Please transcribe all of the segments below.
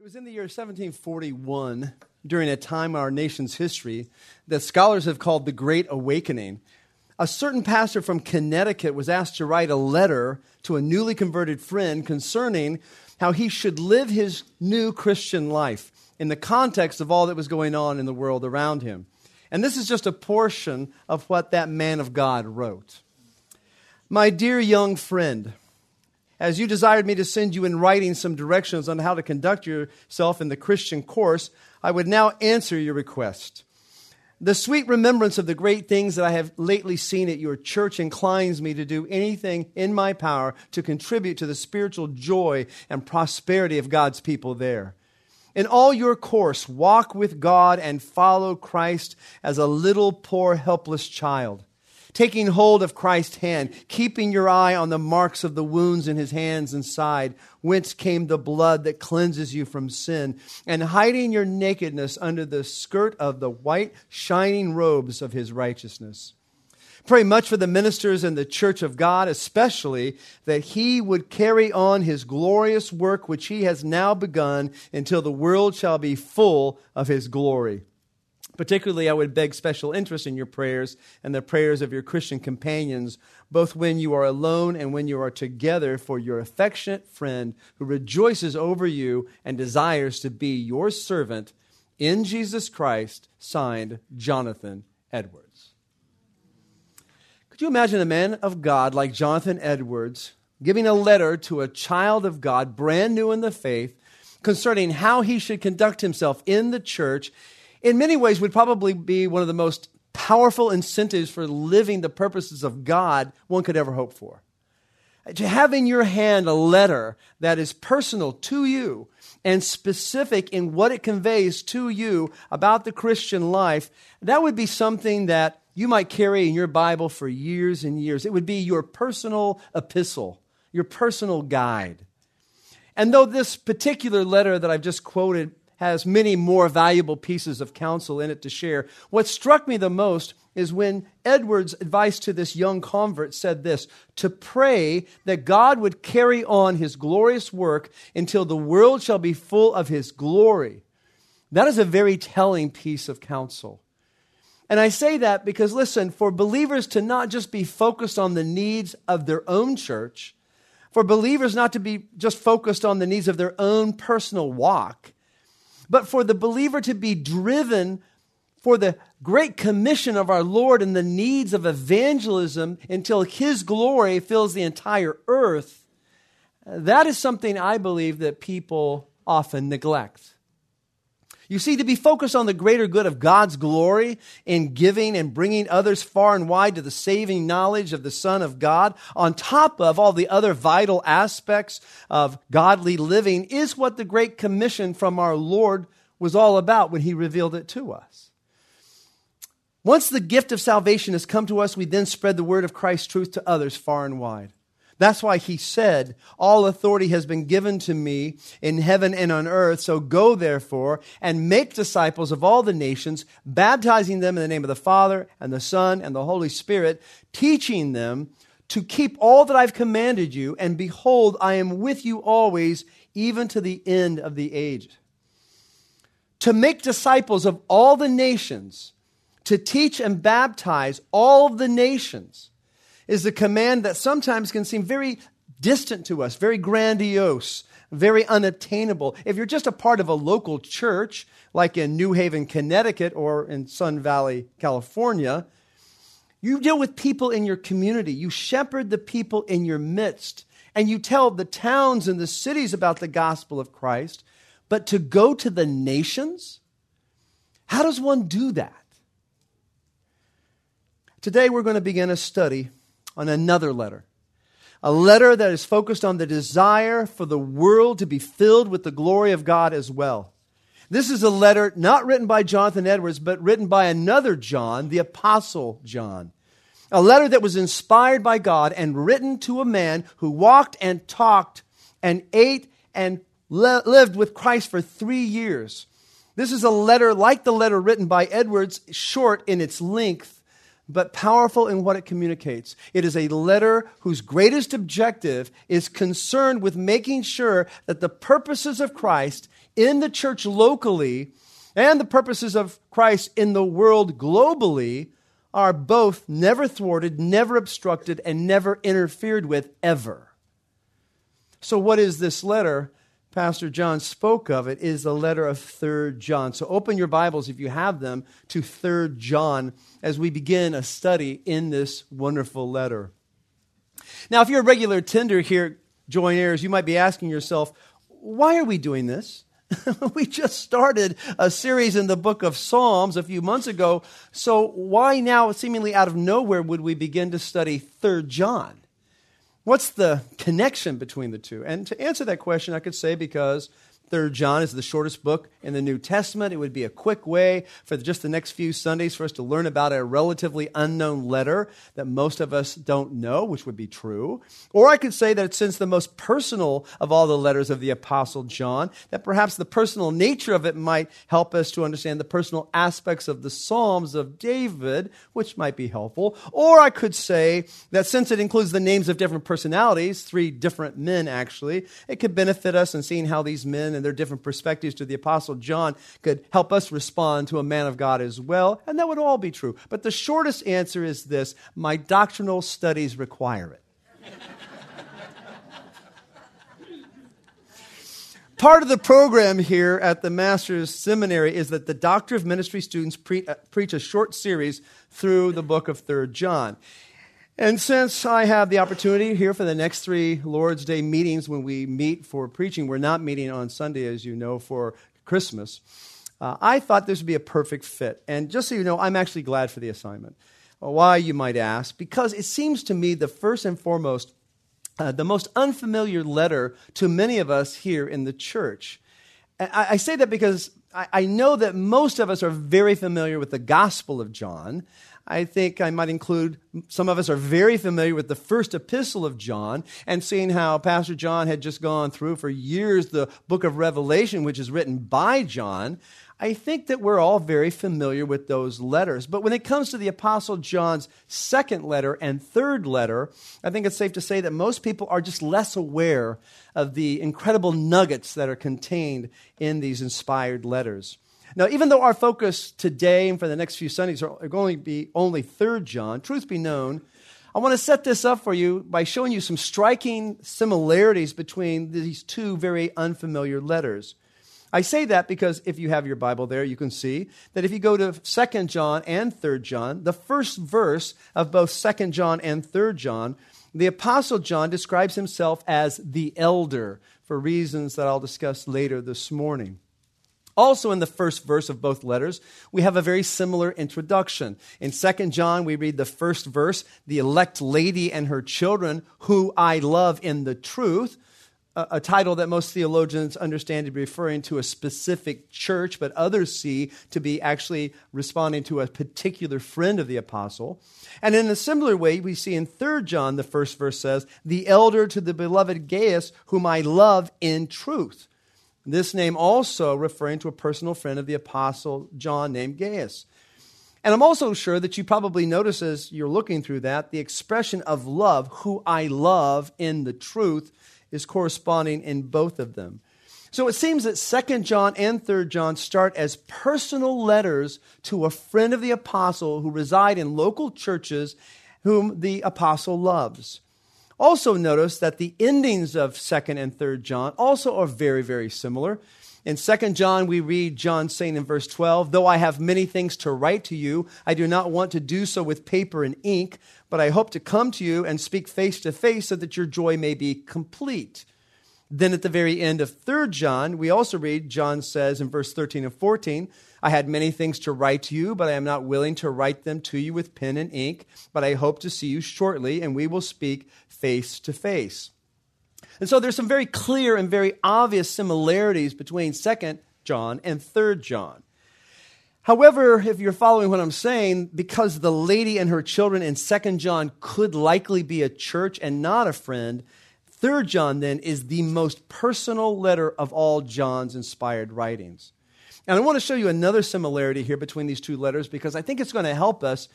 It was in the year 1741, during a time in our nation's history that scholars have called the Great Awakening. A certain pastor from Connecticut was asked to write a letter to a newly converted friend concerning how he should live his new Christian life in the context of all that was going on in the world around him. And this is just a portion of what that man of God wrote. My dear young friend, as you desired me to send you in writing some directions on how to conduct yourself in the Christian course, I would now answer your request. The sweet remembrance of the great things that I have lately seen at your church inclines me to do anything in my power to contribute to the spiritual joy and prosperity of God's people there. In all your course, walk with God and follow Christ as a little poor helpless child taking hold of Christ's hand, keeping your eye on the marks of the wounds in his hands and side, whence came the blood that cleanses you from sin, and hiding your nakedness under the skirt of the white, shining robes of his righteousness. Pray much for the ministers in the church of God, especially that he would carry on his glorious work which he has now begun until the world shall be full of his glory. Particularly, I would beg special interest in your prayers and the prayers of your Christian companions, both when you are alone and when you are together, for your affectionate friend who rejoices over you and desires to be your servant in Jesus Christ, signed Jonathan Edwards. Could you imagine a man of God like Jonathan Edwards giving a letter to a child of God, brand new in the faith, concerning how he should conduct himself in the church? In many ways would probably be one of the most powerful incentives for living the purposes of God one could ever hope for. To have in your hand a letter that is personal to you and specific in what it conveys to you about the Christian life, that would be something that you might carry in your Bible for years and years. It would be your personal epistle, your personal guide. And though this particular letter that I've just quoted has many more valuable pieces of counsel in it to share. What struck me the most is when Edward's advice to this young convert said this to pray that God would carry on his glorious work until the world shall be full of his glory. That is a very telling piece of counsel. And I say that because, listen, for believers to not just be focused on the needs of their own church, for believers not to be just focused on the needs of their own personal walk, but for the believer to be driven for the great commission of our Lord and the needs of evangelism until His glory fills the entire earth, that is something I believe that people often neglect. You see, to be focused on the greater good of God's glory in giving and bringing others far and wide to the saving knowledge of the Son of God, on top of all the other vital aspects of godly living, is what the Great Commission from our Lord was all about when He revealed it to us. Once the gift of salvation has come to us, we then spread the word of Christ's truth to others far and wide. That's why he said, All authority has been given to me in heaven and on earth. So go therefore and make disciples of all the nations, baptizing them in the name of the Father and the Son and the Holy Spirit, teaching them to keep all that I've commanded you. And behold, I am with you always, even to the end of the age. To make disciples of all the nations, to teach and baptize all the nations is a command that sometimes can seem very distant to us, very grandiose, very unattainable. If you're just a part of a local church, like in New Haven, Connecticut, or in Sun Valley, California, you deal with people in your community. You shepherd the people in your midst, and you tell the towns and the cities about the gospel of Christ. But to go to the nations, how does one do that? Today, we're going to begin a study on another letter. A letter that is focused on the desire for the world to be filled with the glory of God as well. This is a letter not written by Jonathan Edwards, but written by another John, the Apostle John. A letter that was inspired by God and written to a man who walked and talked and ate and le- lived with Christ for three years. This is a letter like the letter written by Edwards, short in its length, but powerful in what it communicates. It is a letter whose greatest objective is concerned with making sure that the purposes of Christ in the church locally and the purposes of Christ in the world globally are both never thwarted, never obstructed, and never interfered with ever. So, what is this letter? Pastor John spoke of it is the letter of 3rd John. So open your Bibles if you have them to 3rd John as we begin a study in this wonderful letter. Now, if you're a regular tender here, Joint Heirs, you might be asking yourself, why are we doing this? we just started a series in the book of Psalms a few months ago, so why now, seemingly out of nowhere, would we begin to study 3rd John? What's the connection between the two? And to answer that question, I could say because Third John is the shortest book in the New Testament. It would be a quick way for just the next few Sundays for us to learn about a relatively unknown letter that most of us don't know, which would be true. Or I could say that since the most personal of all the letters of the Apostle John, that perhaps the personal nature of it might help us to understand the personal aspects of the Psalms of David, which might be helpful. Or I could say that since it includes the names of different personalities, three different men actually, it could benefit us in seeing how these men and their different perspectives to the Apostle John could help us respond to a man of God as well, and that would all be true. But the shortest answer is this my doctrinal studies require it. Part of the program here at the Master's Seminary is that the Doctor of Ministry students pre- uh, preach a short series through the book of 3rd John. And since I have the opportunity here for the next three Lord's Day meetings when we meet for preaching, we're not meeting on Sunday, as you know, for Christmas. Uh, I thought this would be a perfect fit. And just so you know, I'm actually glad for the assignment. Why, you might ask? Because it seems to me the first and foremost, uh, the most unfamiliar letter to many of us here in the church. I, I say that because I, I know that most of us are very familiar with the Gospel of John. I think I might include some of us are very familiar with the first epistle of John and seeing how Pastor John had just gone through for years the book of Revelation, which is written by John. I think that we're all very familiar with those letters. But when it comes to the Apostle John's second letter and third letter, I think it's safe to say that most people are just less aware of the incredible nuggets that are contained in these inspired letters. Now, even though our focus today and for the next few Sundays are going to be only 3rd John, truth be known, I want to set this up for you by showing you some striking similarities between these two very unfamiliar letters. I say that because if you have your Bible there, you can see that if you go to 2nd John and 3rd John, the first verse of both 2nd John and 3rd John, the Apostle John describes himself as the elder for reasons that I'll discuss later this morning. Also, in the first verse of both letters, we have a very similar introduction. In 2 John, we read the first verse, the elect lady and her children, who I love in the truth, a, a title that most theologians understand to be referring to a specific church, but others see to be actually responding to a particular friend of the apostle. And in a similar way, we see in 3 John, the first verse says, the elder to the beloved Gaius, whom I love in truth. This name also referring to a personal friend of the Apostle John named Gaius. And I'm also sure that you probably notice as you're looking through that, the expression of love, who I love in the truth, is corresponding in both of them. So it seems that 2nd John and 3rd John start as personal letters to a friend of the apostle who reside in local churches whom the apostle loves. Also, notice that the endings of 2nd and 3rd John also are very, very similar. In 2nd John, we read John saying in verse 12, Though I have many things to write to you, I do not want to do so with paper and ink, but I hope to come to you and speak face to face so that your joy may be complete. Then at the very end of 3rd John, we also read, John says in verse 13 and 14, I had many things to write to you, but I am not willing to write them to you with pen and ink, but I hope to see you shortly, and we will speak face to face. And so there's some very clear and very obvious similarities between 2nd John and 3rd John. However, if you're following what I'm saying, because the lady and her children in 2nd John could likely be a church and not a friend, 3rd John then is the most personal letter of all John's inspired writings. And I want to show you another similarity here between these two letters because I think it's going to help us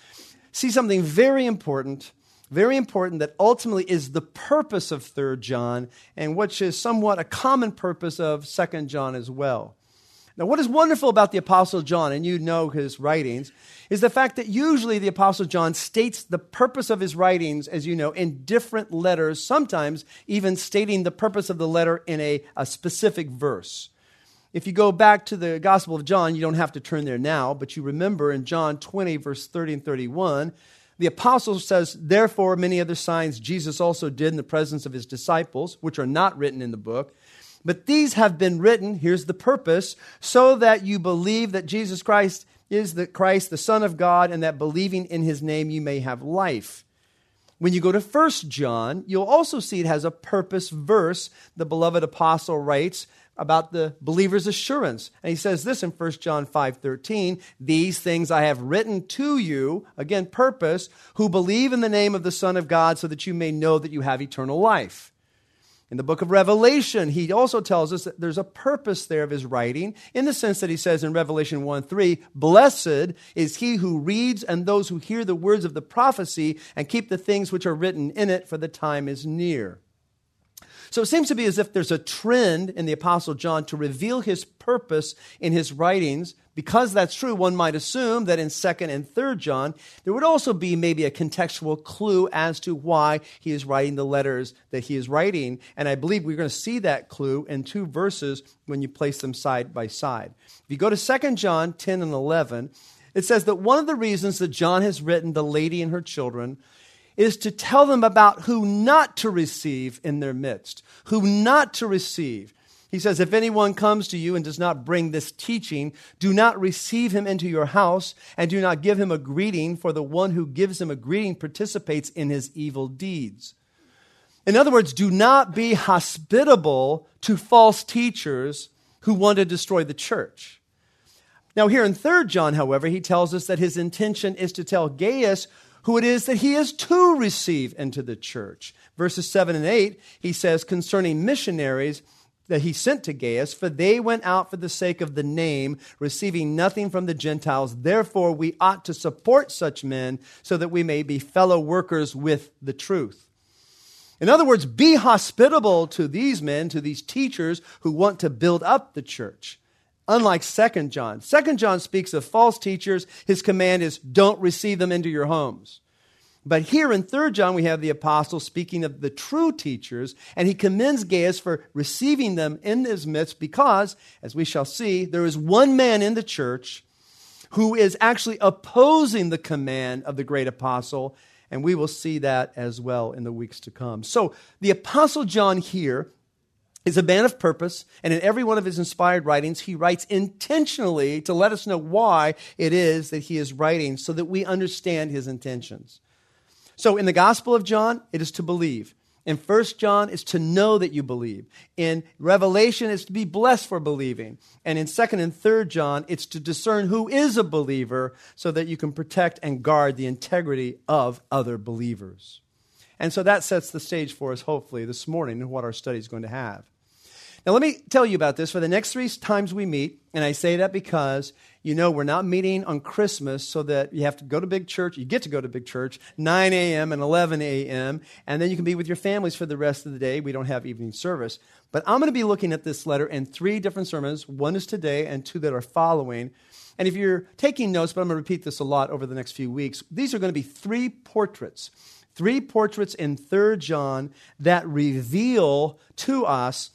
see something very important, very important that ultimately is the purpose of 3rd John and which is somewhat a common purpose of 2nd John as well. Now, what is wonderful about the Apostle John, and you know his writings, is the fact that usually the Apostle John states the purpose of his writings, as you know, in different letters, sometimes even stating the purpose of the letter in a, a specific verse. If you go back to the Gospel of John, you don't have to turn there now, but you remember in John 20, verse 30 and 31, the apostle says, Therefore, many other signs Jesus also did in the presence of his disciples, which are not written in the book but these have been written, here's the purpose, so that you believe that Jesus Christ is the Christ, the Son of God, and that believing in his name you may have life. When you go to 1 John, you'll also see it has a purpose verse. The beloved apostle writes about the believer's assurance. And he says this in 1 John 5:13, "These things I have written to you, again purpose, who believe in the name of the Son of God so that you may know that you have eternal life." In the book of Revelation, he also tells us that there's a purpose there of his writing in the sense that he says in Revelation 1 3, Blessed is he who reads and those who hear the words of the prophecy and keep the things which are written in it, for the time is near. So it seems to be as if there's a trend in the Apostle John to reveal his purpose in his writings. Because that's true, one might assume that in 2nd and 3rd John, there would also be maybe a contextual clue as to why he is writing the letters that he is writing. And I believe we're going to see that clue in two verses when you place them side by side. If you go to 2nd John 10 and 11, it says that one of the reasons that John has written The Lady and Her Children is to tell them about who not to receive in their midst, who not to receive. He says, If anyone comes to you and does not bring this teaching, do not receive him into your house and do not give him a greeting, for the one who gives him a greeting participates in his evil deeds. In other words, do not be hospitable to false teachers who want to destroy the church. Now, here in 3 John, however, he tells us that his intention is to tell Gaius who it is that he is to receive into the church. Verses 7 and 8, he says concerning missionaries that he sent to Gaius, for they went out for the sake of the name, receiving nothing from the Gentiles. Therefore, we ought to support such men so that we may be fellow workers with the truth. In other words, be hospitable to these men, to these teachers who want to build up the church. Unlike Second John. Second John speaks of false teachers. His command is don't receive them into your homes. But here in Third John, we have the apostle speaking of the true teachers, and he commends Gaius for receiving them in his midst because, as we shall see, there is one man in the church who is actually opposing the command of the great apostle, and we will see that as well in the weeks to come. So the apostle John here is a man of purpose, and in every one of his inspired writings, he writes intentionally to let us know why it is that he is writing so that we understand his intentions. So in the Gospel of John, it is to believe. In First John, it's to know that you believe. In Revelation, it's to be blessed for believing. And in Second and Third John, it's to discern who is a believer so that you can protect and guard the integrity of other believers. And so that sets the stage for us, hopefully, this morning and what our study is going to have. Now, let me tell you about this. For the next three times we meet, and I say that because you know we're not meeting on Christmas so that you have to go to big church. You get to go to big church, 9 a.m. and 11 a.m., and then you can be with your families for the rest of the day. We don't have evening service. But I'm going to be looking at this letter in three different sermons. One is today, and two that are following. And if you're taking notes, but I'm going to repeat this a lot over the next few weeks, these are going to be three portraits. Three portraits in 3 John that reveal to us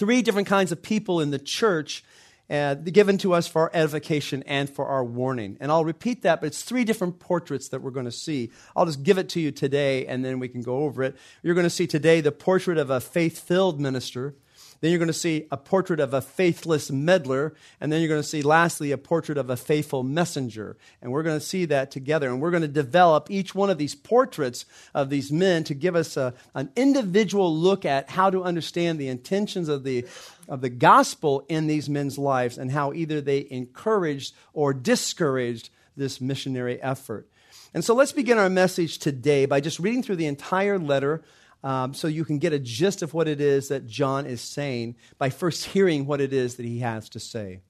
three different kinds of people in the church uh, given to us for our edification and for our warning. And I'll repeat that, but it's three different portraits that we're going to see. I'll just give it to you today and then we can go over it. You're going to see today the portrait of a faith filled minister. Then you're going to see a portrait of a faithless meddler. And then you're going to see, lastly, a portrait of a faithful messenger. And we're going to see that together. And we're going to develop each one of these portraits of these men to give us a, an individual look at how to understand the intentions of the, of the gospel in these men's lives and how either they encouraged or discouraged this missionary effort. And so let's begin our message today by just reading through the entire letter um, so you can get a gist of what it is that John is saying by first hearing what it is that he has to say.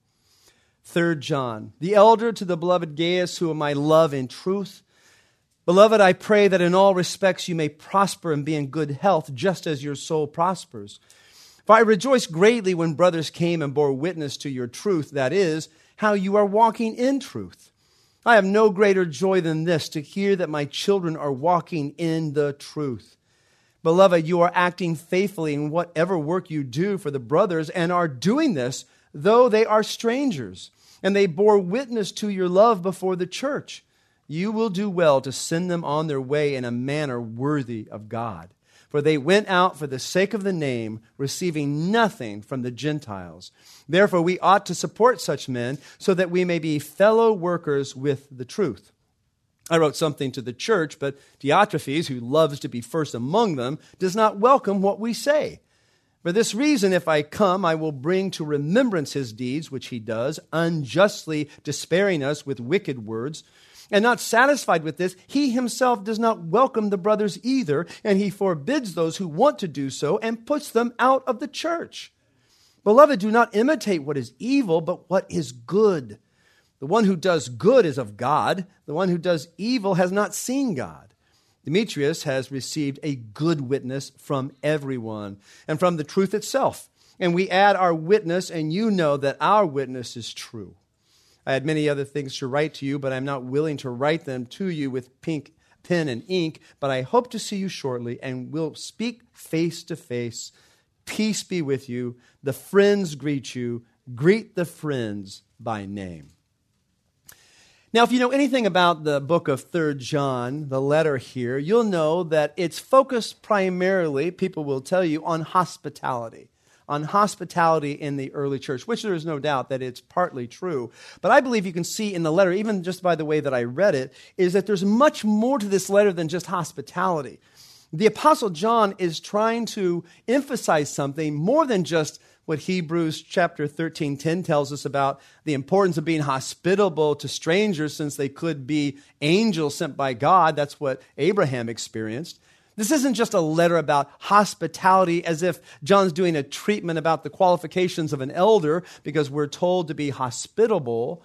Third John, the elder to the beloved Gaius, who whom I love in truth. Beloved, I pray that in all respects you may prosper and be in good health, just as your soul prospers. For I rejoice greatly when brothers came and bore witness to your truth, that is, how you are walking in truth. I have no greater joy than this to hear that my children are walking in the truth. Beloved, you are acting faithfully in whatever work you do for the brothers and are doing this, though they are strangers, and they bore witness to your love before the church. You will do well to send them on their way in a manner worthy of God for they went out for the sake of the name, receiving nothing from the Gentiles. Therefore, we ought to support such men so that we may be fellow workers with the truth. I wrote something to the church, but Diotrephes, who loves to be first among them, does not welcome what we say. For this reason, if I come, I will bring to remembrance his deeds, which he does, unjustly despairing us with wicked words. And not satisfied with this, he himself does not welcome the brothers either, and he forbids those who want to do so and puts them out of the church. Beloved, do not imitate what is evil, but what is good. The one who does good is of God, the one who does evil has not seen God. Demetrius has received a good witness from everyone and from the truth itself. And we add our witness, and you know that our witness is true. I had many other things to write to you, but I'm not willing to write them to you with pink pen and ink. But I hope to see you shortly, and we'll speak face to face. Peace be with you. The friends greet you. Greet the friends by name. Now, if you know anything about the book of Third John, the letter here, you'll know that it's focused primarily, people will tell you, on hospitality on hospitality in the early church, which there is no doubt that it's partly true. But I believe you can see in the letter, even just by the way that I read it, is that there's much more to this letter than just hospitality. The Apostle John is trying to emphasize something more than just what Hebrews chapter 13 10 tells us about the importance of being hospitable to strangers since they could be angels sent by God. That's what Abraham experienced. This isn't just a letter about hospitality as if John's doing a treatment about the qualifications of an elder because we're told to be hospitable.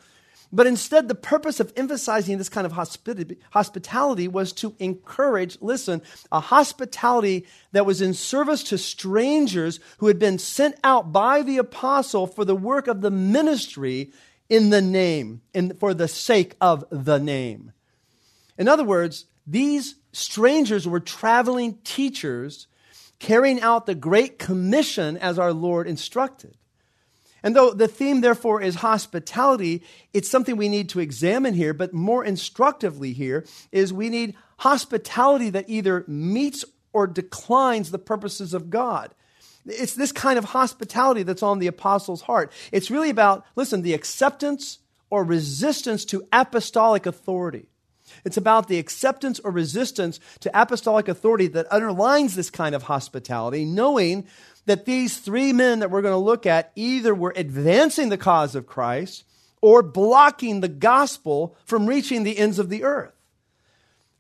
But instead, the purpose of emphasizing this kind of hospitality was to encourage, listen, a hospitality that was in service to strangers who had been sent out by the apostle for the work of the ministry in the name, in, for the sake of the name. In other words, these strangers were traveling teachers carrying out the Great Commission as our Lord instructed. And though the theme, therefore, is hospitality, it's something we need to examine here, but more instructively here is we need hospitality that either meets or declines the purposes of God. It's this kind of hospitality that's on the apostles' heart. It's really about, listen, the acceptance or resistance to apostolic authority. It's about the acceptance or resistance to apostolic authority that underlines this kind of hospitality, knowing that these three men that we're going to look at either were advancing the cause of Christ or blocking the gospel from reaching the ends of the earth.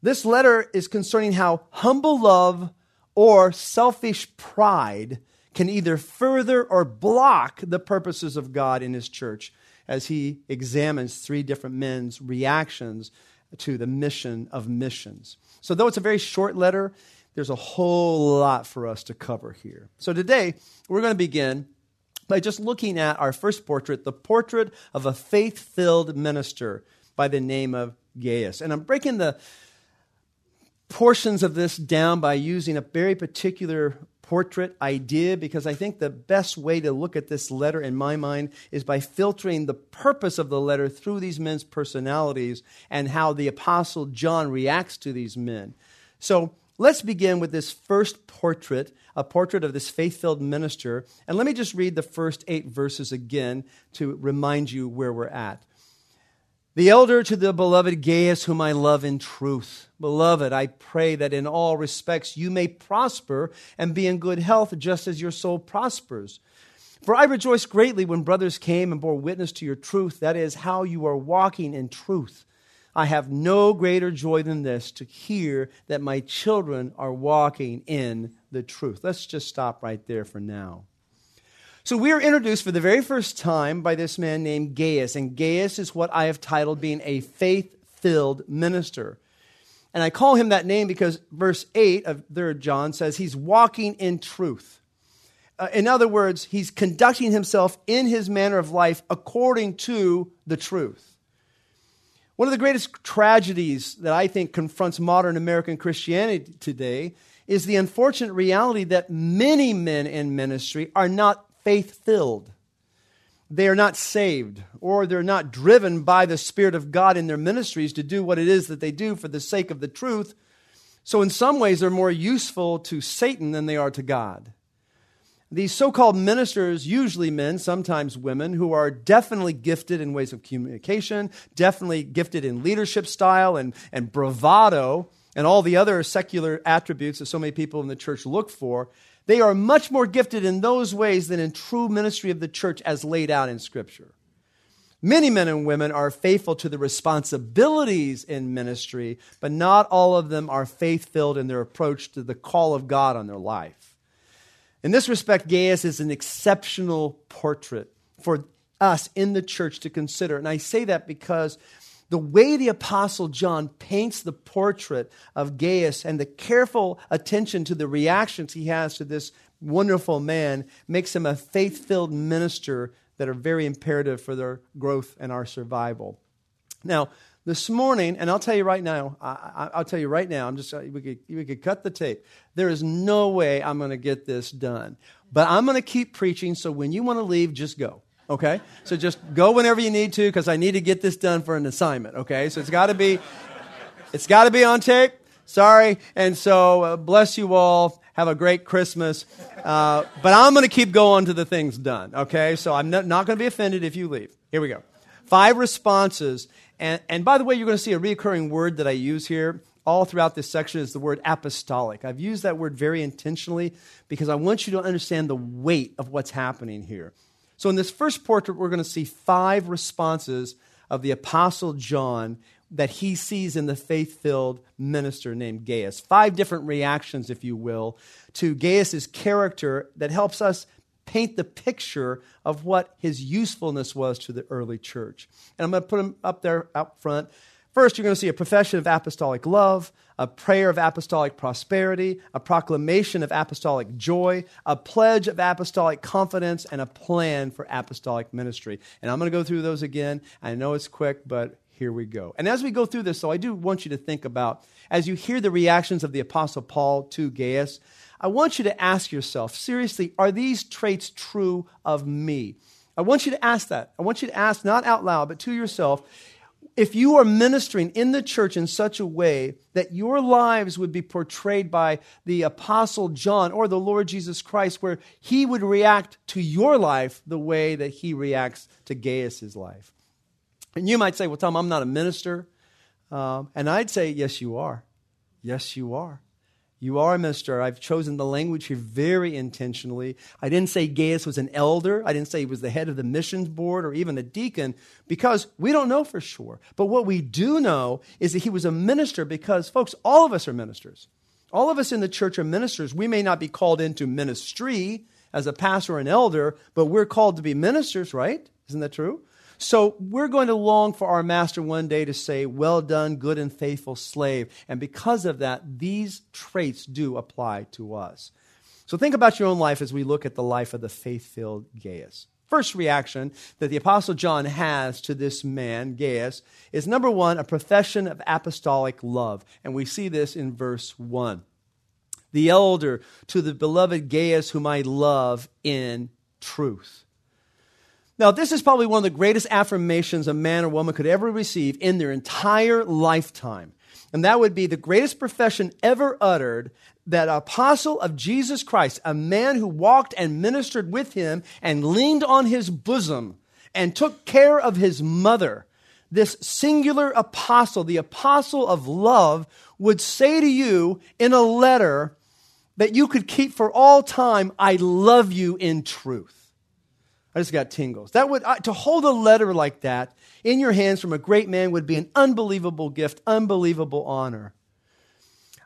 This letter is concerning how humble love or selfish pride can either further or block the purposes of God in His church as He examines three different men's reactions to the mission of missions. So, though it's a very short letter, there's a whole lot for us to cover here. So, today we're going to begin by just looking at our first portrait, the portrait of a faith filled minister by the name of Gaius. And I'm breaking the portions of this down by using a very particular portrait idea because I think the best way to look at this letter in my mind is by filtering the purpose of the letter through these men's personalities and how the Apostle John reacts to these men. So let's begin with this first portrait, a portrait of this faith filled minister. And let me just read the first eight verses again to remind you where we're at. The elder to the beloved Gaius, whom I love in truth. Beloved, I pray that in all respects you may prosper and be in good health, just as your soul prospers. For I rejoiced greatly when brothers came and bore witness to your truth, that is, how you are walking in truth. I have no greater joy than this to hear that my children are walking in the truth. Let's just stop right there for now. So we are introduced for the very first time by this man named Gaius, and Gaius is what I have titled being a faith filled minister. And I call him that name because verse 8 of 3 John says he's walking in truth. Uh, in other words, he's conducting himself in his manner of life according to the truth. One of the greatest tragedies that I think confronts modern American Christianity today is the unfortunate reality that many men in ministry are not faith filled. They are not saved, or they're not driven by the Spirit of God in their ministries to do what it is that they do for the sake of the truth. So, in some ways, they're more useful to Satan than they are to God. These so called ministers, usually men, sometimes women, who are definitely gifted in ways of communication, definitely gifted in leadership style and, and bravado, and all the other secular attributes that so many people in the church look for, they are much more gifted in those ways than in true ministry of the church as laid out in Scripture. Many men and women are faithful to the responsibilities in ministry, but not all of them are faith filled in their approach to the call of God on their life. In this respect, Gaius is an exceptional portrait for us in the church to consider. And I say that because the way the Apostle John paints the portrait of Gaius and the careful attention to the reactions he has to this wonderful man makes him a faith filled minister that are very imperative for their growth and our survival. Now, this morning, and I'll tell you right now, I, will tell you right now, I'm just, we could, we could cut the tape. There is no way I'm going to get this done. But I'm going to keep preaching, so when you want to leave, just go. Okay? So just go whenever you need to, because I need to get this done for an assignment. Okay? So it's got to be, it's got to be on tape. Sorry. And so uh, bless you all. Have a great Christmas. Uh, but I'm going to keep going to the things done. Okay? So I'm not, not going to be offended if you leave. Here we go. Five responses and, and by the way, you're going to see a recurring word that I use here all throughout this section is the word apostolic. I've used that word very intentionally because I want you to understand the weight of what's happening here. So, in this first portrait, we're going to see five responses of the Apostle John that he sees in the faith filled minister named Gaius. Five different reactions, if you will, to Gaius's character that helps us paint the picture of what his usefulness was to the early church. And I'm going to put them up there up front. First, you're going to see a profession of apostolic love, a prayer of apostolic prosperity, a proclamation of apostolic joy, a pledge of apostolic confidence, and a plan for apostolic ministry. And I'm going to go through those again. I know it's quick, but here we go. And as we go through this, so I do want you to think about, as you hear the reactions of the Apostle Paul to Gaius, I want you to ask yourself seriously, are these traits true of me? I want you to ask that. I want you to ask, not out loud, but to yourself, if you are ministering in the church in such a way that your lives would be portrayed by the Apostle John or the Lord Jesus Christ, where he would react to your life the way that he reacts to Gaius's life. And you might say, Well, Tom, I'm not a minister. Um, and I'd say, Yes, you are. Yes, you are. You are a minister. I've chosen the language here very intentionally. I didn't say Gaius was an elder. I didn't say he was the head of the missions board or even a deacon because we don't know for sure. But what we do know is that he was a minister because, folks, all of us are ministers. All of us in the church are ministers. We may not be called into ministry as a pastor or an elder, but we're called to be ministers, right? Isn't that true? So we're going to long for our master one day to say, Well done, good and faithful slave. And because of that, these traits do apply to us. So think about your own life as we look at the life of the faith filled Gaius. First reaction that the Apostle John has to this man, Gaius, is number one, a profession of apostolic love. And we see this in verse 1. The elder to the beloved Gaius, whom I love in truth. Now, this is probably one of the greatest affirmations a man or woman could ever receive in their entire lifetime. And that would be the greatest profession ever uttered that apostle of Jesus Christ, a man who walked and ministered with him and leaned on his bosom and took care of his mother, this singular apostle, the apostle of love, would say to you in a letter that you could keep for all time, I love you in truth. I just got tingles. That would to hold a letter like that in your hands from a great man would be an unbelievable gift, unbelievable honor.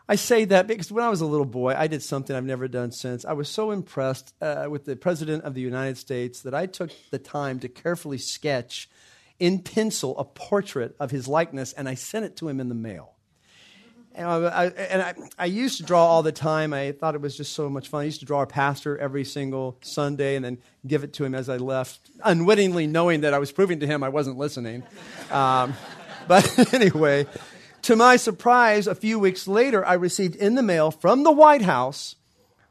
I say that because when I was a little boy, I did something I've never done since. I was so impressed uh, with the President of the United States that I took the time to carefully sketch in pencil a portrait of his likeness and I sent it to him in the mail. And, I, and I, I, used to draw all the time. I thought it was just so much fun. I used to draw our pastor every single Sunday and then give it to him as I left, unwittingly knowing that I was proving to him I wasn't listening. Um, but anyway, to my surprise, a few weeks later, I received in the mail from the White House,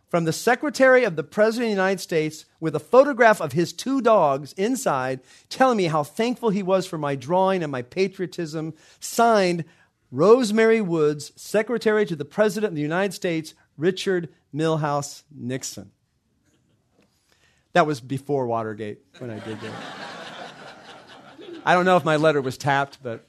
from the Secretary of the President of the United States, with a photograph of his two dogs inside, telling me how thankful he was for my drawing and my patriotism, signed Rosemary Woods, Secretary to the President of the United States, Richard Milhous Nixon. That was before Watergate when I did that. I don't know if my letter was tapped, but.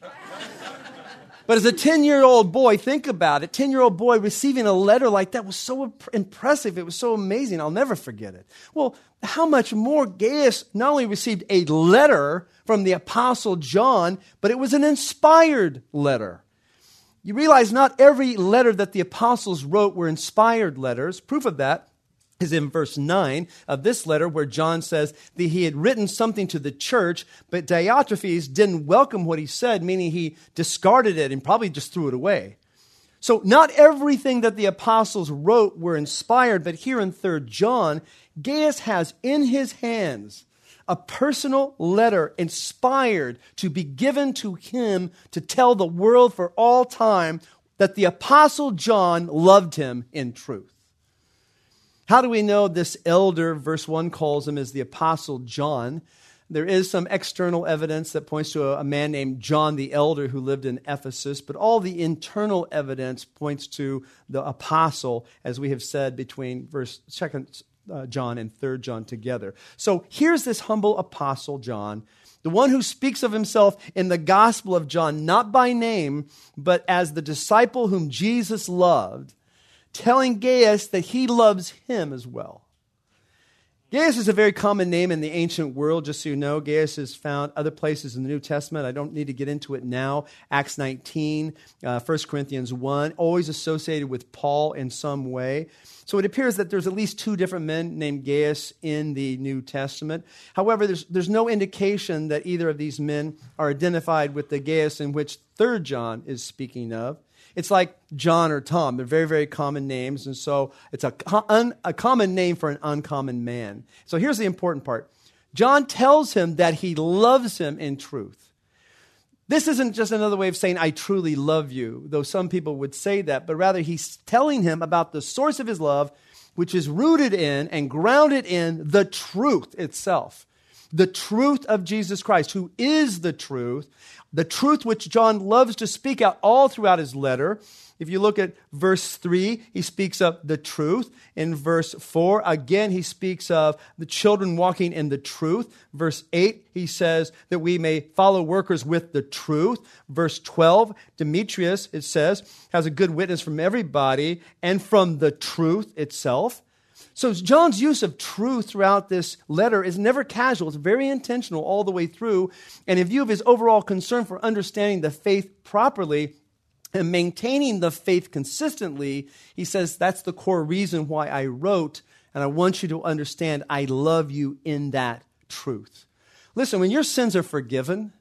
But as a 10 year old boy, think about it 10 year old boy receiving a letter like that was so impressive. It was so amazing. I'll never forget it. Well, how much more Gaius not only received a letter from the Apostle John, but it was an inspired letter. You realize not every letter that the apostles wrote were inspired letters. Proof of that is in verse 9 of this letter, where John says that he had written something to the church, but Diotrephes didn't welcome what he said, meaning he discarded it and probably just threw it away. So, not everything that the apostles wrote were inspired, but here in 3 John, Gaius has in his hands a personal letter inspired to be given to him to tell the world for all time that the Apostle John loved him in truth. How do we know this elder, verse 1 calls him as the Apostle John? There is some external evidence that points to a, man named John the Elder who lived in Ephesus, but all the internal evidence points to the apostle, as we have said between verse second uh, John and 3rd John together. So here's this humble apostle John, the one who speaks of himself in the Gospel of John, not by name, but as the disciple whom Jesus loved, telling Gaius that he loves him as well. Gaius is a very common name in the ancient world, just so you know. Gaius is found other places in the New Testament. I don't need to get into it now. Acts 19, uh, 1 Corinthians 1, always associated with Paul in some way. So it appears that there's at least two different men named Gaius in the New Testament. However, there's, there's no indication that either of these men are identified with the Gaius in which 3rd John is speaking of. It's like John or Tom. They're very, very common names. And so it's a, un, a common name for an uncommon man. So here's the important part John tells him that he loves him in truth. This isn't just another way of saying, I truly love you, though some people would say that, but rather he's telling him about the source of his love, which is rooted in and grounded in the truth itself. The truth of Jesus Christ, who is the truth, the truth which John loves to speak out all throughout his letter. If you look at verse 3, he speaks of the truth. In verse 4, again, he speaks of the children walking in the truth. Verse 8, he says that we may follow workers with the truth. Verse 12, Demetrius, it says, has a good witness from everybody and from the truth itself. So John's use of truth throughout this letter is never casual. It's very intentional all the way through. And in view of his overall concern for understanding the faith properly and maintaining the faith consistently, he says that's the core reason why I wrote, and I want you to understand I love you in that truth. Listen, when your sins are forgiven,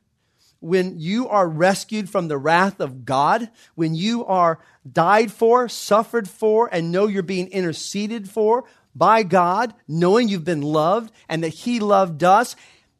when you are rescued from the wrath of God, when you are died for, suffered for, and know you're being interceded for by God, knowing you've been loved and that He loved us.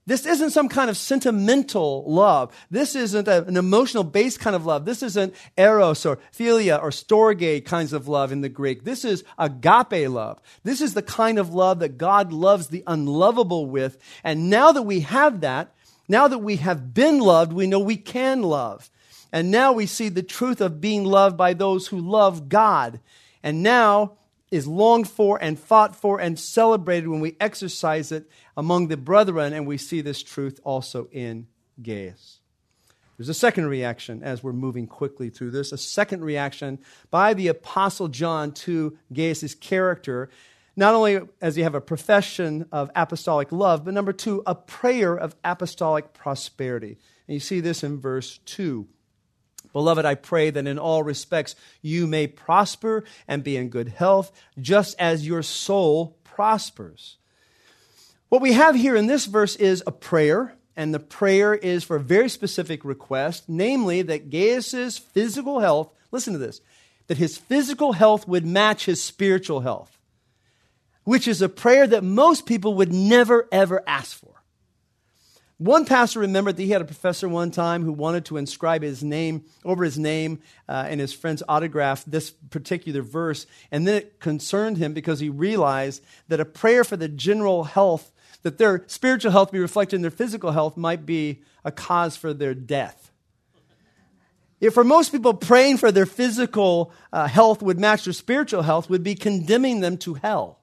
This isn't some kind of sentimental love. This isn't a, an emotional based kind of love. This isn't eros or philia or storge kinds of love in the Greek. This is agape love. This is the kind of love that God loves the unlovable with. And now that we have that, now that we have been loved, we know we can love. And now we see the truth of being loved by those who love God. And now is longed for and fought for and celebrated when we exercise it among the brethren, and we see this truth also in Gaius. There's a second reaction as we're moving quickly through this, a second reaction by the Apostle John to Gaius' character, not only as he have a profession of apostolic love, but number two, a prayer of apostolic prosperity. And you see this in verse 2. Beloved, I pray that in all respects you may prosper and be in good health, just as your soul prospers. What we have here in this verse is a prayer, and the prayer is for a very specific request, namely that Gaius's physical health, listen to this, that his physical health would match his spiritual health, which is a prayer that most people would never, ever ask for. One pastor remembered that he had a professor one time who wanted to inscribe his name over his name uh, and his friend's autograph this particular verse. And then it concerned him because he realized that a prayer for the general health, that their spiritual health be reflected in their physical health, might be a cause for their death. If for most people, praying for their physical uh, health would match their spiritual health would be condemning them to hell.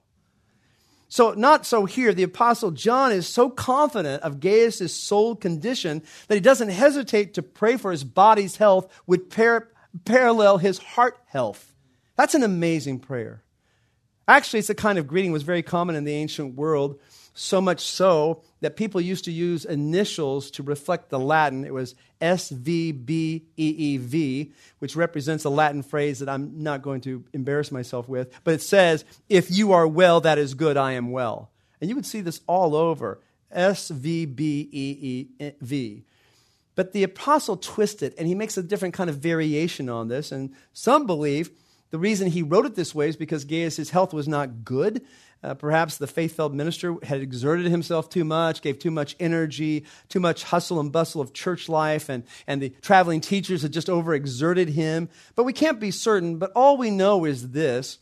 So, not so here. The Apostle John is so confident of Gaius' soul condition that he doesn't hesitate to pray for his body's health would par- parallel his heart health. That's an amazing prayer. Actually, it's a kind of greeting was very common in the ancient world, so much so that people used to use initials to reflect the Latin. It was S V B E E V, which represents a Latin phrase that I'm not going to embarrass myself with, but it says, If you are well, that is good, I am well. And you would see this all over S V B E E V. But the apostle twisted, and he makes a different kind of variation on this. And some believe the reason he wrote it this way is because Gaius' health was not good. Uh, perhaps the faith filled minister had exerted himself too much, gave too much energy, too much hustle and bustle of church life, and, and the traveling teachers had just overexerted him. But we can't be certain. But all we know is this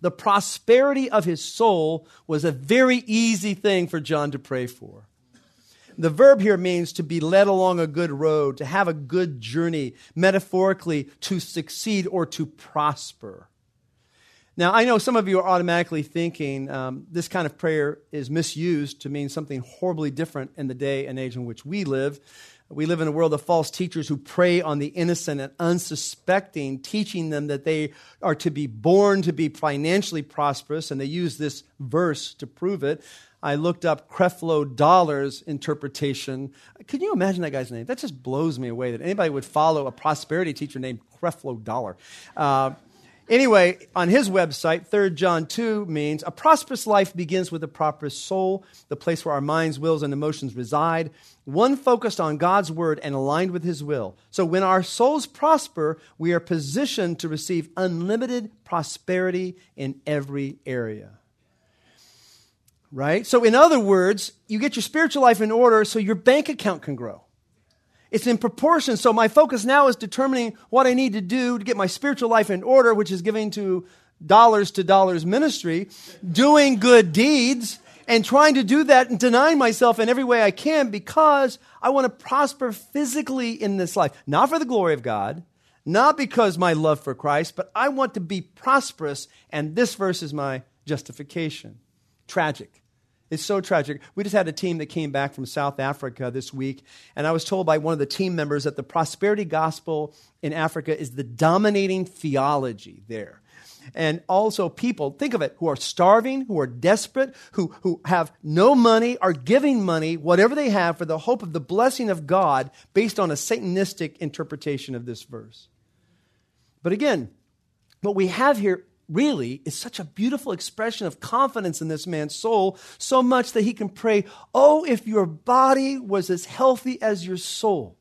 the prosperity of his soul was a very easy thing for John to pray for. The verb here means to be led along a good road, to have a good journey, metaphorically, to succeed or to prosper. Now, I know some of you are automatically thinking um, this kind of prayer is misused to mean something horribly different in the day and age in which we live. We live in a world of false teachers who prey on the innocent and unsuspecting, teaching them that they are to be born to be financially prosperous, and they use this verse to prove it. I looked up Creflo Dollar's interpretation. Can you imagine that guy's name? That just blows me away that anybody would follow a prosperity teacher named Creflo Dollar. Uh, Anyway, on his website, 3 John 2 means a prosperous life begins with a prosperous soul, the place where our minds, wills, and emotions reside, one focused on God's word and aligned with his will. So when our souls prosper, we are positioned to receive unlimited prosperity in every area. Right? So, in other words, you get your spiritual life in order so your bank account can grow. It's in proportion. So my focus now is determining what I need to do to get my spiritual life in order, which is giving to dollars to Dollar's ministry, doing good deeds, and trying to do that and denying myself in every way I can because I want to prosper physically in this life. Not for the glory of God, not because my love for Christ, but I want to be prosperous, and this verse is my justification. Tragic. It's so tragic. We just had a team that came back from South Africa this week, and I was told by one of the team members that the prosperity gospel in Africa is the dominating theology there. And also, people, think of it, who are starving, who are desperate, who, who have no money, are giving money, whatever they have, for the hope of the blessing of God based on a Satanistic interpretation of this verse. But again, what we have here really is such a beautiful expression of confidence in this man's soul, so much that he can pray, Oh, if your body was as healthy as your soul.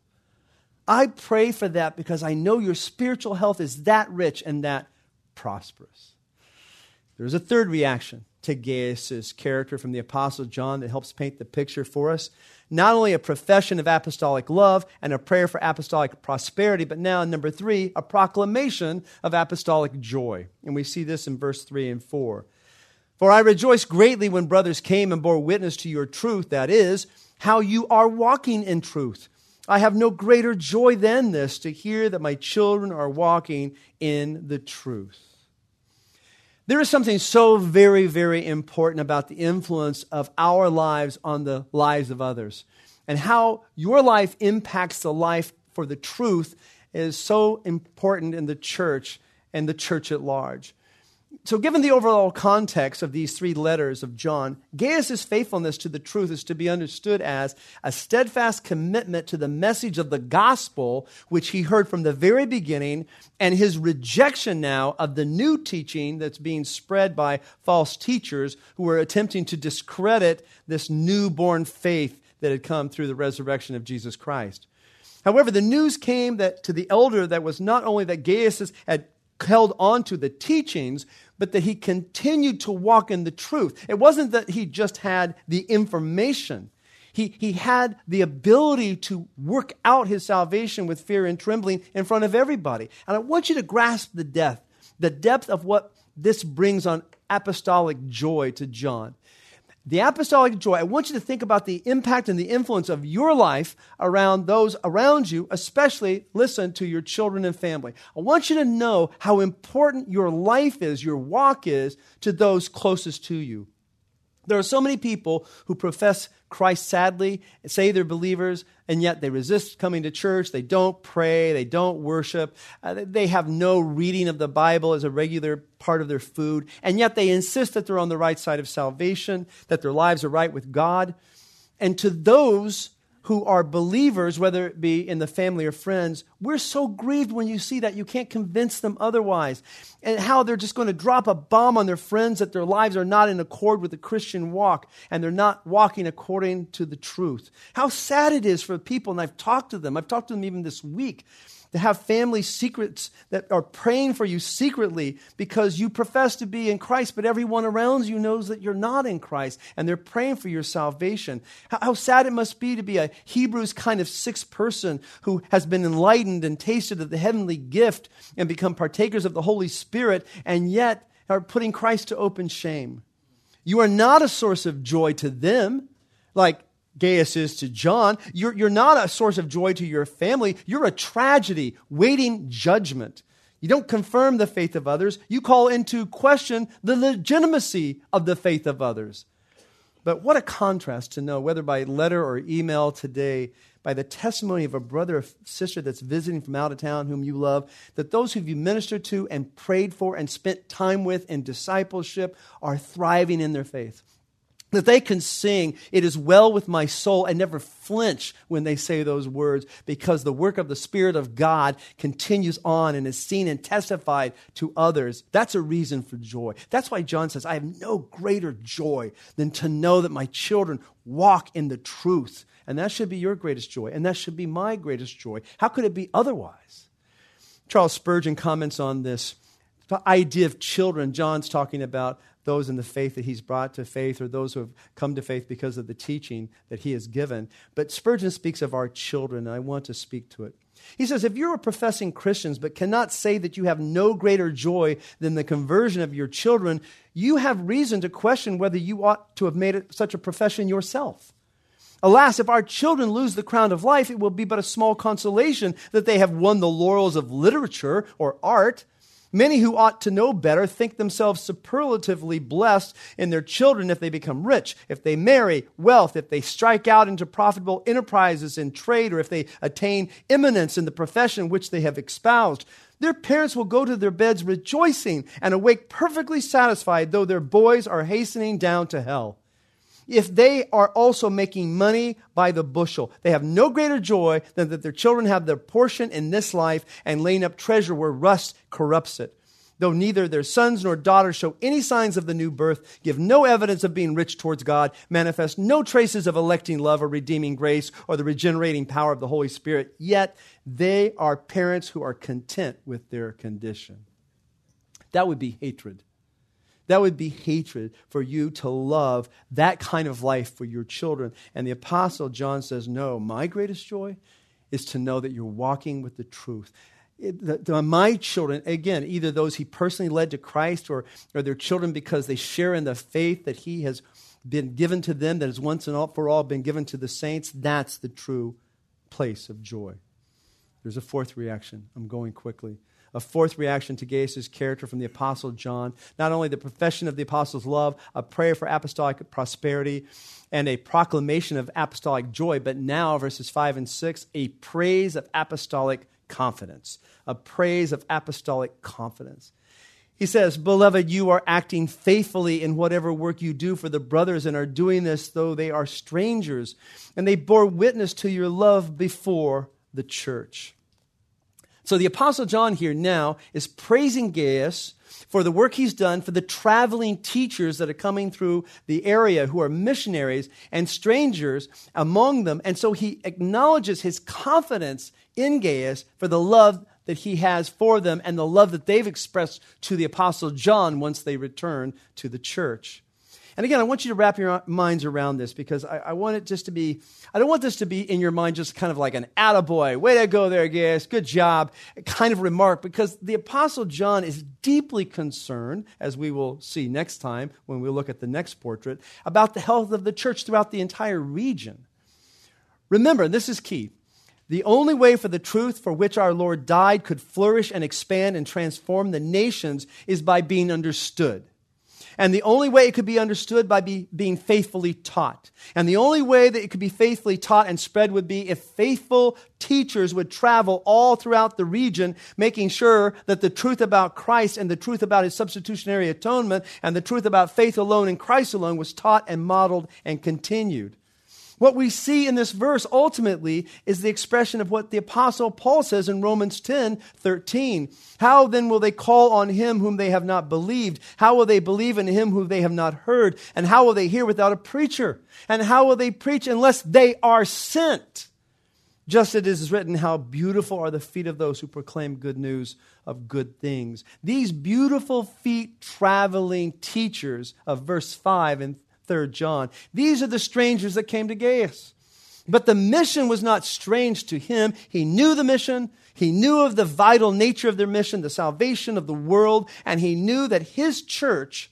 I pray for that because I know your spiritual health is that rich and that prosperous. There's a third reaction to Gaius' character from the Apostle John that helps paint the picture for us not only a profession of apostolic love and a prayer for apostolic prosperity, but now, number three, a proclamation of apostolic joy. And we see this in verse 3 and 4. For I rejoice greatly when brothers came and bore witness to your truth, that is, how you are walking in truth. I have no greater joy than this to hear that my children are walking in the truth. There is something so very, very important about the influence of our lives on the lives of others. And how your life impacts the life for the truth is so important in the church and the church at large. So, given the overall context of these three letters of John, Gaius' faithfulness to the truth is to be understood as a steadfast commitment to the message of the gospel, which he heard from the very beginning, and his rejection now of the new teaching that's being spread by false teachers who are attempting to discredit this newborn faith that had come through the resurrection of Jesus Christ. However, the news came that to the elder that was not only that Gaius had held on to the teachings, but that he continued to walk in the truth. It wasn't that he just had the information. He, he had the ability to work out his salvation with fear and trembling in front of everybody. And I want you to grasp the depth, the depth of what this brings on apostolic joy to John. The apostolic joy, I want you to think about the impact and the influence of your life around those around you, especially listen to your children and family. I want you to know how important your life is, your walk is to those closest to you. There are so many people who profess Christ sadly, say they're believers, and yet they resist coming to church. They don't pray. They don't worship. Uh, they have no reading of the Bible as a regular part of their food. And yet they insist that they're on the right side of salvation, that their lives are right with God. And to those who are believers, whether it be in the family or friends, we're so grieved when you see that you can't convince them otherwise. And how they're just going to drop a bomb on their friends that their lives are not in accord with the Christian walk and they're not walking according to the truth. How sad it is for people, and I've talked to them, I've talked to them even this week to have family secrets that are praying for you secretly because you profess to be in Christ, but everyone around you knows that you're not in Christ and they're praying for your salvation. How, sad it must be to be a Hebrews kind of sixth person who has been enlightened and tasted of the heavenly gift and become partakers of the Holy Spirit and yet are putting Christ to open shame. You are not a source of joy to them. Like Gaius is to John. You're, you're not a source of joy to your family. You're a tragedy waiting judgment. You don't confirm the faith of others. You call into question the legitimacy of the faith of others. But what a contrast to know, whether by letter or email today, by the testimony of a brother or sister that's visiting from out of town whom you love, that those who you ministered to and prayed for and spent time with in discipleship are thriving in their faith that they can sing, It is well with my soul, and never flinch when they say those words because the work of the Spirit of God continues on and is seen and testified to others. That's a reason for joy. That's why John says, I have no greater joy than to know that my children walk in the truth. And that should be your greatest joy, and that should be my greatest joy. How could it be otherwise? Charles Spurgeon comments on this idea of children. John's talking about those in the faith that he's brought to faith or those who have come to faith because of the teaching that he has given. But Spurgeon speaks of our children, and I want to speak to it. He says, if you're a professing Christians but cannot say that you have no greater joy than the conversion of your children, you have reason to question whether you ought to have made such a profession yourself. Alas, if our children lose the crown of life, it will be but a small consolation that they have won the laurels of literature or art Many who ought to know better think themselves superlatively blessed in their children if they become rich, if they marry wealth, if they strike out into profitable enterprises in trade, or if they attain eminence in the profession which they have espoused. Their parents will go to their beds rejoicing and awake perfectly satisfied, though their boys are hastening down to hell if they are also making money by the bushel. They have no greater joy than that their children have their portion in this life and laying up treasure where rust corrupts it. Though neither their sons nor daughters show any signs of the new birth, give no evidence of being rich towards God, manifest no traces of electing love or redeeming grace or the regenerating power of the Holy Spirit, yet they are parents who are content with their condition. That would be hatred. That would be hatred for you to love that kind of life for your children. And the Apostle John says, No, my greatest joy is to know that you're walking with the truth. It, the, the, my children, again, either those he personally led to Christ or, or their children because they share in the faith that he has been given to them, that has once and all for all been given to the saints, that's the true place of joy. There's a fourth reaction. I'm going quickly a fourth reaction to Gaius' character from the Apostle John. Not only the profession of the Apostle's love, a prayer for apostolic prosperity, and a proclamation of apostolic joy, but now, verses 5 and 6, a praise of apostolic confidence. A praise of apostolic confidence. He says, Beloved, you are acting faithfully in whatever work you do for the brothers and are doing this though they are strangers, and they bore witness to your love before the church. So the Apostle John here now is praising Gaius for the work he's done for the traveling teachers that are coming through the area who are missionaries and strangers among them. And so he acknowledges his confidence in Gaius for the love that he has for them and the love that they've expressed to the Apostle John once they return to the church. And again, I want you to wrap your minds around this because I, I, want it just to be, I don't want this to be in your mind just kind of like an attaboy, way to go there, guys, good job, kind of remark, because the Apostle John is deeply concerned, as we will see next time when we look at the next portrait, about the health of the church throughout the entire region. Remember, this is key. The only way for the truth for which our Lord died could flourish and expand and transform the nations is by being understood. And the only way it could be understood by be, being faithfully taught. And the only way that it could be faithfully taught and spread would be if faithful teachers would travel all throughout the region, making sure that the truth about Christ and the truth about his substitutionary atonement and the truth about faith alone in Christ alone was taught and modeled and continued. What we see in this verse ultimately is the expression of what the apostle Paul says in Romans 10 13. How then will they call on him whom they have not believed? How will they believe in him whom they have not heard? And how will they hear without a preacher? And how will they preach unless they are sent? Just as it is written, How beautiful are the feet of those who proclaim good news of good things. These beautiful feet traveling teachers of verse 5 and 3rd John. These are the strangers that came to Gaius. But the mission was not strange to him. He knew the mission. He knew of the vital nature of their mission, the salvation of the world, and he knew that his church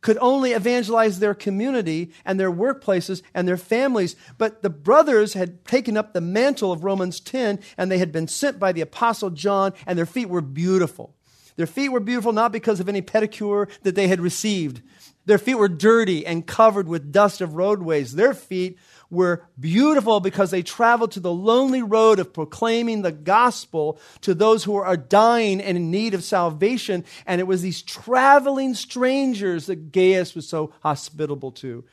could only evangelize their community and their workplaces and their families. But the brothers had taken up the mantle of Romans 10 and they had been sent by the Apostle John, and their feet were beautiful. Their feet were beautiful not because of any pedicure that they had received, their feet were dirty and covered with dust of roadways. Their feet were beautiful because they traveled to the lonely road of proclaiming the gospel to those who are dying and in need of salvation. And it was these traveling strangers that Gaius was so hospitable to.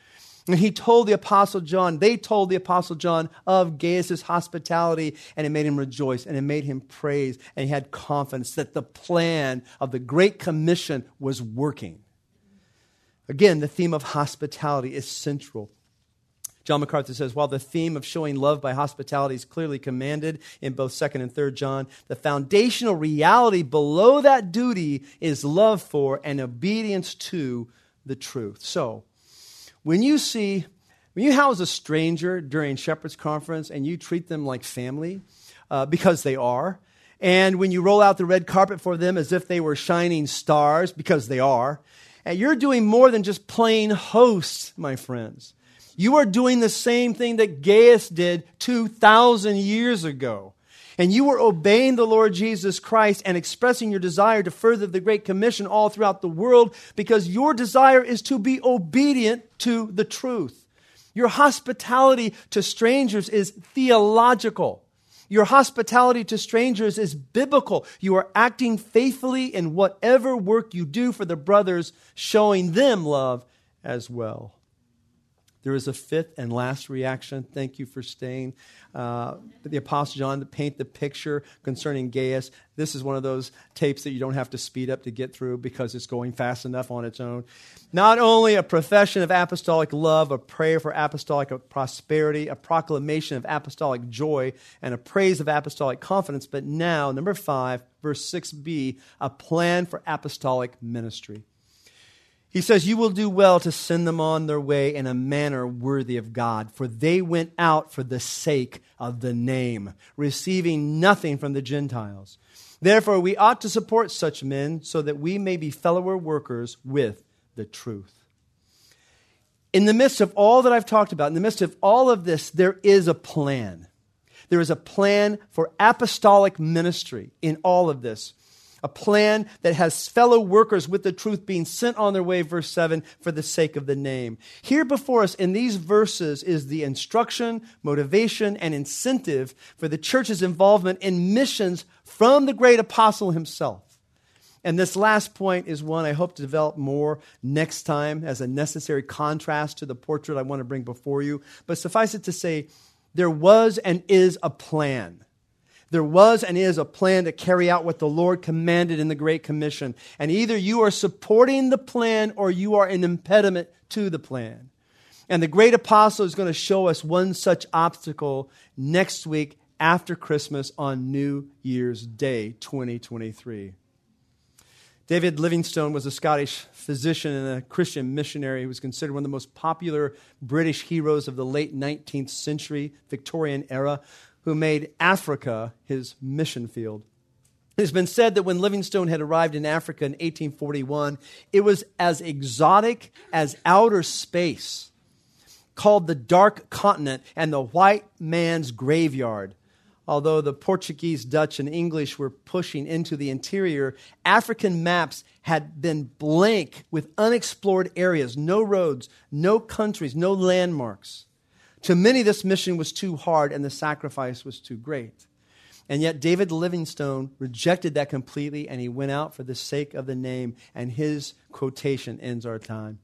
And he told the Apostle John, they told the Apostle John of Gaius' hospitality, and it made him rejoice and it made him praise. And he had confidence that the plan of the Great Commission was working. Again, the theme of hospitality is central. John MacArthur says, while the theme of showing love by hospitality is clearly commanded in both 2nd and 3rd John, the foundational reality below that duty is love for and obedience to the truth. So, when you see, when you house a stranger during Shepherd's Conference and you treat them like family, uh, because they are, and when you roll out the red carpet for them as if they were shining stars, because they are, you're doing more than just playing host, my friends. You are doing the same thing that Gaius did 2,000 years ago. And you were obeying the Lord Jesus Christ and expressing your desire to further the Great Commission all throughout the world because your desire is to be obedient to the truth. Your hospitality to strangers is theological. Your hospitality to strangers is biblical. You are acting faithfully in whatever work you do for the brothers, showing them love as well. There is a fifth and last reaction. Thank you for staying. Uh, the Apostle John to paint the picture concerning Gaius. This is one of those tapes that you don't have to speed up to get through because it's going fast enough on its own. Not only a profession of apostolic love, a prayer for apostolic prosperity, a proclamation of apostolic joy, and a praise of apostolic confidence, but now, number five, verse 6b, a plan for apostolic ministry. He says, You will do well to send them on their way in a manner worthy of God, for they went out for the sake of the name, receiving nothing from the Gentiles. Therefore, we ought to support such men so that we may be fellow workers with the truth. In the midst of all that I've talked about, in the midst of all of this, there is a plan. There is a plan for apostolic ministry in all of this a plan that has fellow workers with the truth being sent on their way, verse 7, for the sake of the name. Here before us in these verses is the instruction, motivation, and incentive for the church's involvement in missions from the great apostle himself. And this last point is one I hope to develop more next time as a necessary contrast to the portrait I want to bring before you. But suffice it to say, there was and is a plan there was and is a plan to carry out what the Lord commanded in the Great Commission. And either you are supporting the plan or you are an impediment to the plan. And the great apostle is going to show us one such obstacle next week after Christmas on New Year's Day 2023. David Livingstone was a Scottish physician and a Christian missionary who was considered one of the most popular British heroes of the late 19th century, Victorian era, who made Africa his mission field. It has been said that when Livingstone had arrived in Africa in 1841, it was as exotic as outer space, called the Dark Continent and the White Man's Graveyard although the Portuguese, Dutch, and English were pushing into the interior, African maps had been blank with unexplored areas, no roads, no countries, no landmarks. To many, this mission was too hard and the sacrifice was too great. And yet, David Livingstone rejected that completely and he went out for the sake of the name, and his quotation ends our time.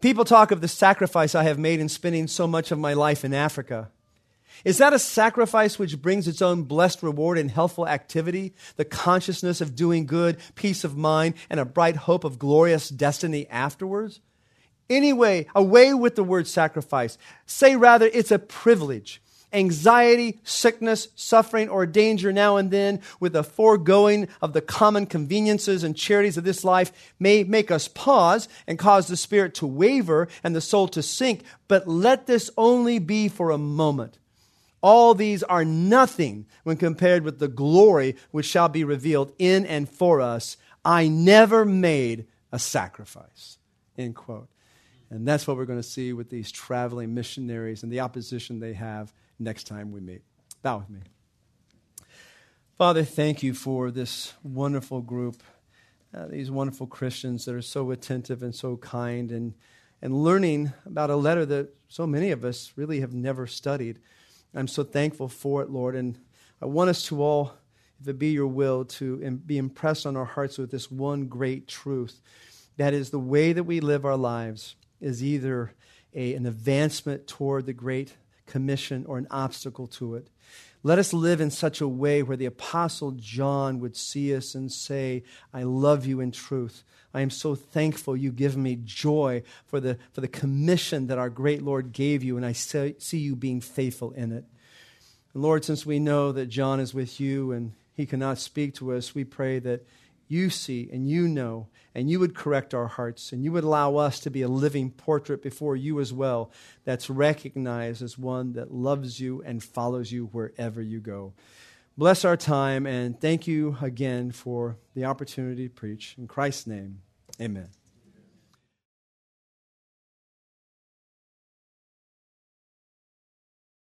People talk of the sacrifice I have made in spending so much of my life in Africa. Is that a sacrifice which brings its own blessed reward in healthful activity, the consciousness of doing good, peace of mind, and a bright hope of glorious destiny afterwards? Anyway, away with the word sacrifice. Say rather, it's a privilege. Anxiety, sickness, suffering, or danger now and then, with the foregoing of the common conveniences and charities of this life, may make us pause and cause the spirit to waver and the soul to sink. But let this only be for a moment all these are nothing when compared with the glory which shall be revealed in and for us. I never made a sacrifice. End quote. And that's what we're going to see with these traveling missionaries and the opposition they have next time we meet. Bow with me. Father, thank you for this wonderful group, uh, these wonderful Christians that are so attentive and so kind, and, and learning about a letter that so many of us really have never studied. I'm so thankful for it, Lord. And I want us to all, if it be your will, to be impressed on our hearts with this one great truth. That is, the way that we live our lives is either a, an advancement toward the Great Commission or an obstacle to it. Let us live in such a way where the Apostle John would see us and say, I love you in truth. I am so thankful you give me joy for the, for the commission that our great Lord gave you, and I see, you being faithful in it. And Lord, since we know that John is with you and he cannot speak to us, we pray that you see and you know, and you would correct our hearts, and you would allow us to be a living portrait before you as well that's recognized as one that loves you and follows you wherever you go. Bless our time, and thank you again for the opportunity to preach. In Christ's name, amen.